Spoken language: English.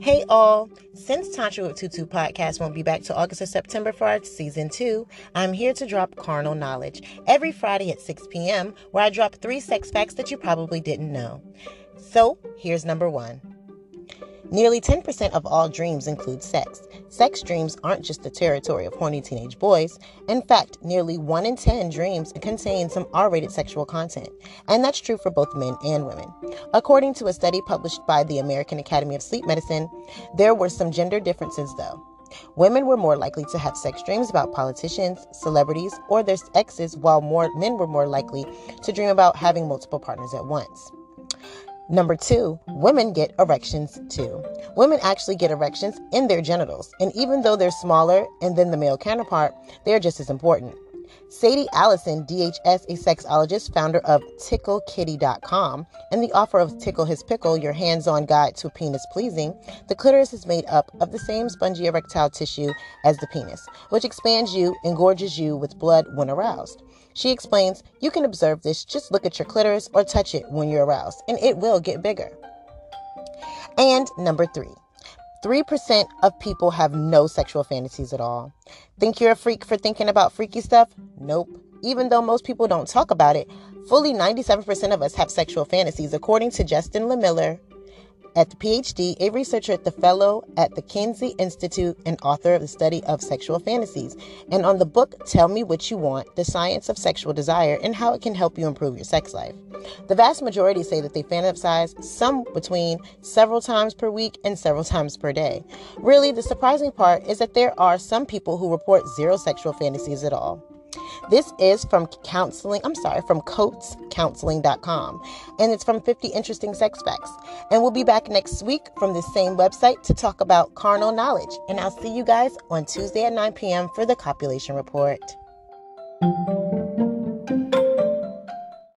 Hey all! Since Tantra with Tutu podcast won't be back to August or September for our season two, I'm here to drop carnal knowledge every Friday at 6 p.m., where I drop three sex facts that you probably didn't know. So, here's number one. Nearly 10% of all dreams include sex. Sex dreams aren't just the territory of horny teenage boys. In fact, nearly 1 in 10 dreams contain some R rated sexual content. And that's true for both men and women. According to a study published by the American Academy of Sleep Medicine, there were some gender differences though. Women were more likely to have sex dreams about politicians, celebrities, or their exes, while more men were more likely to dream about having multiple partners at once. Number two, women get erections too. Women actually get erections in their genitals, and even though they're smaller and than the male counterpart, they're just as important. Sadie Allison, DHS, a sexologist, founder of TickleKitty.com, and the author of Tickle His Pickle, Your Hands On Guide to Penis Pleasing, the clitoris is made up of the same spongy erectile tissue as the penis, which expands you and gorges you with blood when aroused. She explains, You can observe this, just look at your clitoris or touch it when you're aroused, and it will get bigger. And number three, 3% of people have no sexual fantasies at all. Think you're a freak for thinking about freaky stuff? Nope. Even though most people don't talk about it, fully 97% of us have sexual fantasies, according to Justin Lehmiller, at the PhD, a researcher at the Fellow at the Kinsey Institute and author of the study of sexual fantasies, and on the book Tell Me What You Want The Science of Sexual Desire and How It Can Help You Improve Your Sex Life. The vast majority say that they fantasize some between several times per week and several times per day. Really, the surprising part is that there are some people who report zero sexual fantasies at all. This is from counseling, I'm sorry, from coatescounseling.com. And it's from 50 Interesting Sex Facts. And we'll be back next week from the same website to talk about carnal knowledge. And I'll see you guys on Tuesday at 9 p.m. for the copulation report.